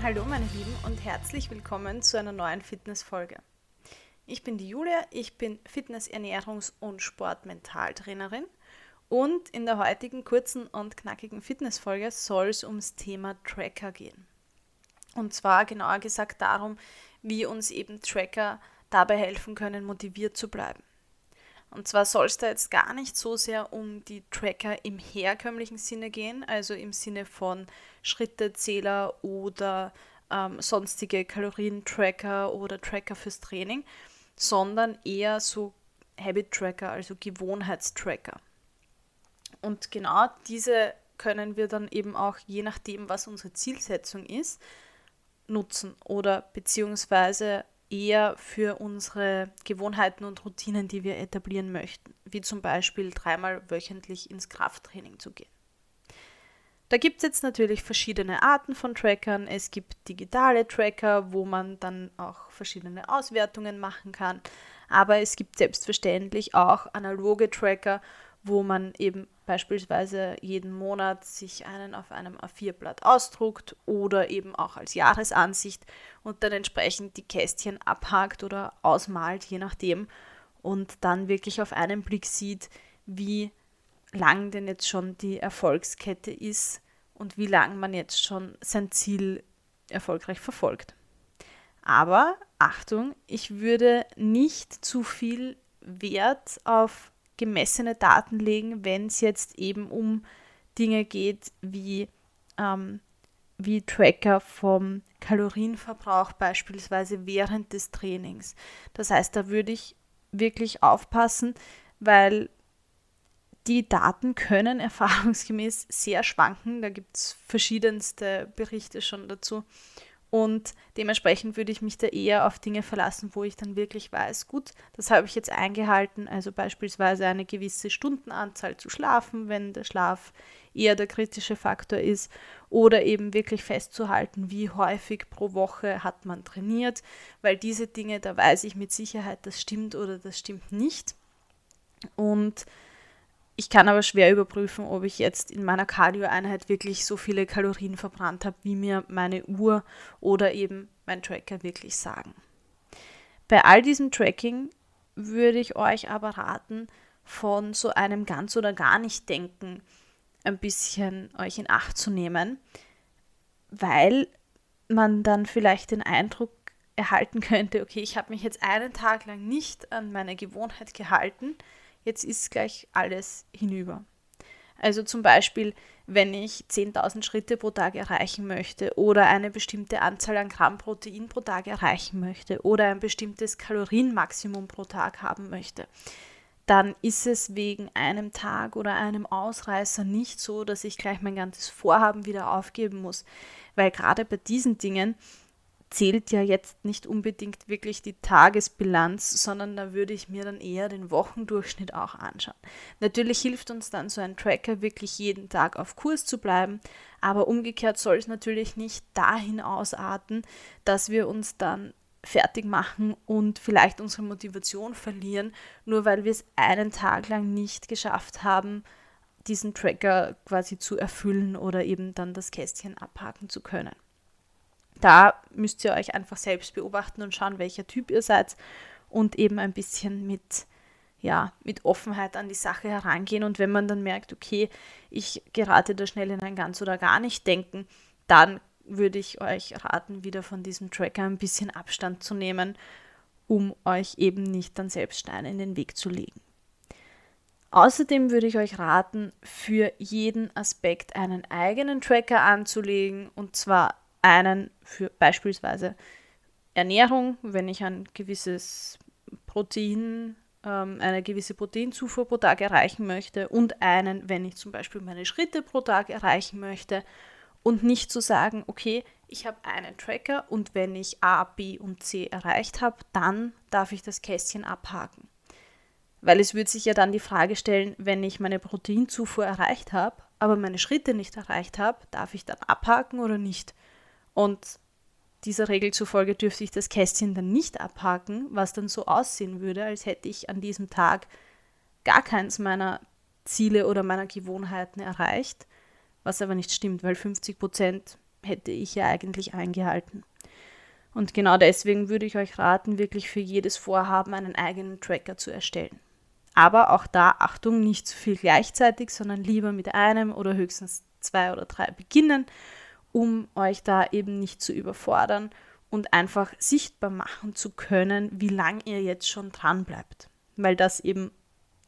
Hallo meine Lieben und herzlich willkommen zu einer neuen Fitnessfolge. Ich bin die Julia, ich bin Fitness-, Ernährungs- und Sportmentaltrainerin und in der heutigen kurzen und knackigen Fitnessfolge soll es ums Thema Tracker gehen. Und zwar genauer gesagt darum, wie uns eben Tracker dabei helfen können, motiviert zu bleiben. Und zwar soll es da jetzt gar nicht so sehr um die Tracker im herkömmlichen Sinne gehen, also im Sinne von Schrittezähler oder ähm, sonstige Kalorientracker oder Tracker fürs Training, sondern eher so Habit-Tracker, also Gewohnheitstracker. Und genau diese können wir dann eben auch, je nachdem, was unsere Zielsetzung ist, nutzen oder beziehungsweise eher für unsere Gewohnheiten und Routinen, die wir etablieren möchten, wie zum Beispiel dreimal wöchentlich ins Krafttraining zu gehen. Da gibt es jetzt natürlich verschiedene Arten von Trackern. Es gibt digitale Tracker, wo man dann auch verschiedene Auswertungen machen kann. Aber es gibt selbstverständlich auch analoge Tracker, wo man eben beispielsweise jeden Monat sich einen auf einem A4-Blatt ausdruckt oder eben auch als Jahresansicht und dann entsprechend die Kästchen abhakt oder ausmalt, je nachdem, und dann wirklich auf einen Blick sieht, wie lang denn jetzt schon die Erfolgskette ist und wie lang man jetzt schon sein Ziel erfolgreich verfolgt. Aber Achtung, ich würde nicht zu viel Wert auf gemessene Daten legen, wenn es jetzt eben um Dinge geht wie, ähm, wie Tracker vom Kalorienverbrauch beispielsweise während des Trainings. Das heißt, da würde ich wirklich aufpassen, weil die Daten können erfahrungsgemäß sehr schwanken. Da gibt es verschiedenste Berichte schon dazu. Und dementsprechend würde ich mich da eher auf Dinge verlassen, wo ich dann wirklich weiß, gut, das habe ich jetzt eingehalten, also beispielsweise eine gewisse Stundenanzahl zu schlafen, wenn der Schlaf eher der kritische Faktor ist, oder eben wirklich festzuhalten, wie häufig pro Woche hat man trainiert, weil diese Dinge, da weiß ich mit Sicherheit, das stimmt oder das stimmt nicht. Und ich kann aber schwer überprüfen, ob ich jetzt in meiner Cardio-Einheit wirklich so viele Kalorien verbrannt habe, wie mir meine Uhr oder eben mein Tracker wirklich sagen. Bei all diesem Tracking würde ich euch aber raten, von so einem ganz oder gar nicht denken ein bisschen euch in Acht zu nehmen, weil man dann vielleicht den Eindruck erhalten könnte, okay, ich habe mich jetzt einen Tag lang nicht an meine Gewohnheit gehalten, jetzt ist gleich alles hinüber. Also zum Beispiel, wenn ich 10.000 Schritte pro Tag erreichen möchte oder eine bestimmte Anzahl an Gramm Protein pro Tag erreichen möchte oder ein bestimmtes Kalorienmaximum pro Tag haben möchte, dann ist es wegen einem Tag oder einem Ausreißer nicht so, dass ich gleich mein ganzes Vorhaben wieder aufgeben muss. Weil gerade bei diesen Dingen zählt ja jetzt nicht unbedingt wirklich die Tagesbilanz, sondern da würde ich mir dann eher den Wochendurchschnitt auch anschauen. Natürlich hilft uns dann so ein Tracker wirklich jeden Tag auf Kurs zu bleiben, aber umgekehrt soll es natürlich nicht dahin ausarten, dass wir uns dann fertig machen und vielleicht unsere Motivation verlieren, nur weil wir es einen Tag lang nicht geschafft haben, diesen Tracker quasi zu erfüllen oder eben dann das Kästchen abhaken zu können da müsst ihr euch einfach selbst beobachten und schauen, welcher Typ ihr seid und eben ein bisschen mit, ja, mit Offenheit an die Sache herangehen. Und wenn man dann merkt, okay, ich gerate da schnell in ein ganz oder gar nicht denken, dann würde ich euch raten, wieder von diesem Tracker ein bisschen Abstand zu nehmen, um euch eben nicht dann selbst Steine in den Weg zu legen. Außerdem würde ich euch raten, für jeden Aspekt einen eigenen Tracker anzulegen und zwar einen für beispielsweise Ernährung, wenn ich ein gewisses Protein, ähm, eine gewisse Proteinzufuhr pro Tag erreichen möchte und einen, wenn ich zum Beispiel meine Schritte pro Tag erreichen möchte und nicht zu sagen, okay, ich habe einen Tracker und wenn ich A, B und C erreicht habe, dann darf ich das Kästchen abhaken. Weil es würde sich ja dann die Frage stellen, wenn ich meine Proteinzufuhr erreicht habe, aber meine Schritte nicht erreicht habe, darf ich dann abhaken oder nicht? Und dieser Regel zufolge dürfte ich das Kästchen dann nicht abhaken, was dann so aussehen würde, als hätte ich an diesem Tag gar keins meiner Ziele oder meiner Gewohnheiten erreicht, was aber nicht stimmt, weil 50 Prozent hätte ich ja eigentlich eingehalten. Und genau deswegen würde ich euch raten, wirklich für jedes Vorhaben einen eigenen Tracker zu erstellen. Aber auch da Achtung, nicht zu viel gleichzeitig, sondern lieber mit einem oder höchstens zwei oder drei beginnen, um euch da eben nicht zu überfordern und einfach sichtbar machen zu können, wie lange ihr jetzt schon dran bleibt. Weil das eben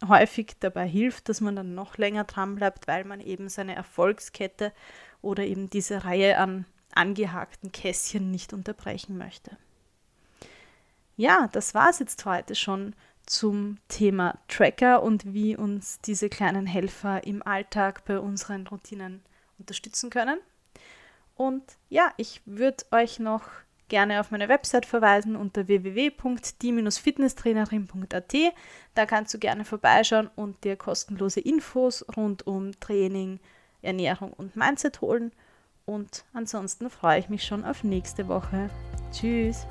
häufig dabei hilft, dass man dann noch länger dran bleibt, weil man eben seine Erfolgskette oder eben diese Reihe an angehakten Kästchen nicht unterbrechen möchte. Ja, das war es jetzt heute schon zum Thema Tracker und wie uns diese kleinen Helfer im Alltag bei unseren Routinen unterstützen können. Und ja, ich würde euch noch gerne auf meine Website verweisen unter www.die-fitnesstrainerin.at. Da kannst du gerne vorbeischauen und dir kostenlose Infos rund um Training, Ernährung und Mindset holen. Und ansonsten freue ich mich schon auf nächste Woche. Tschüss!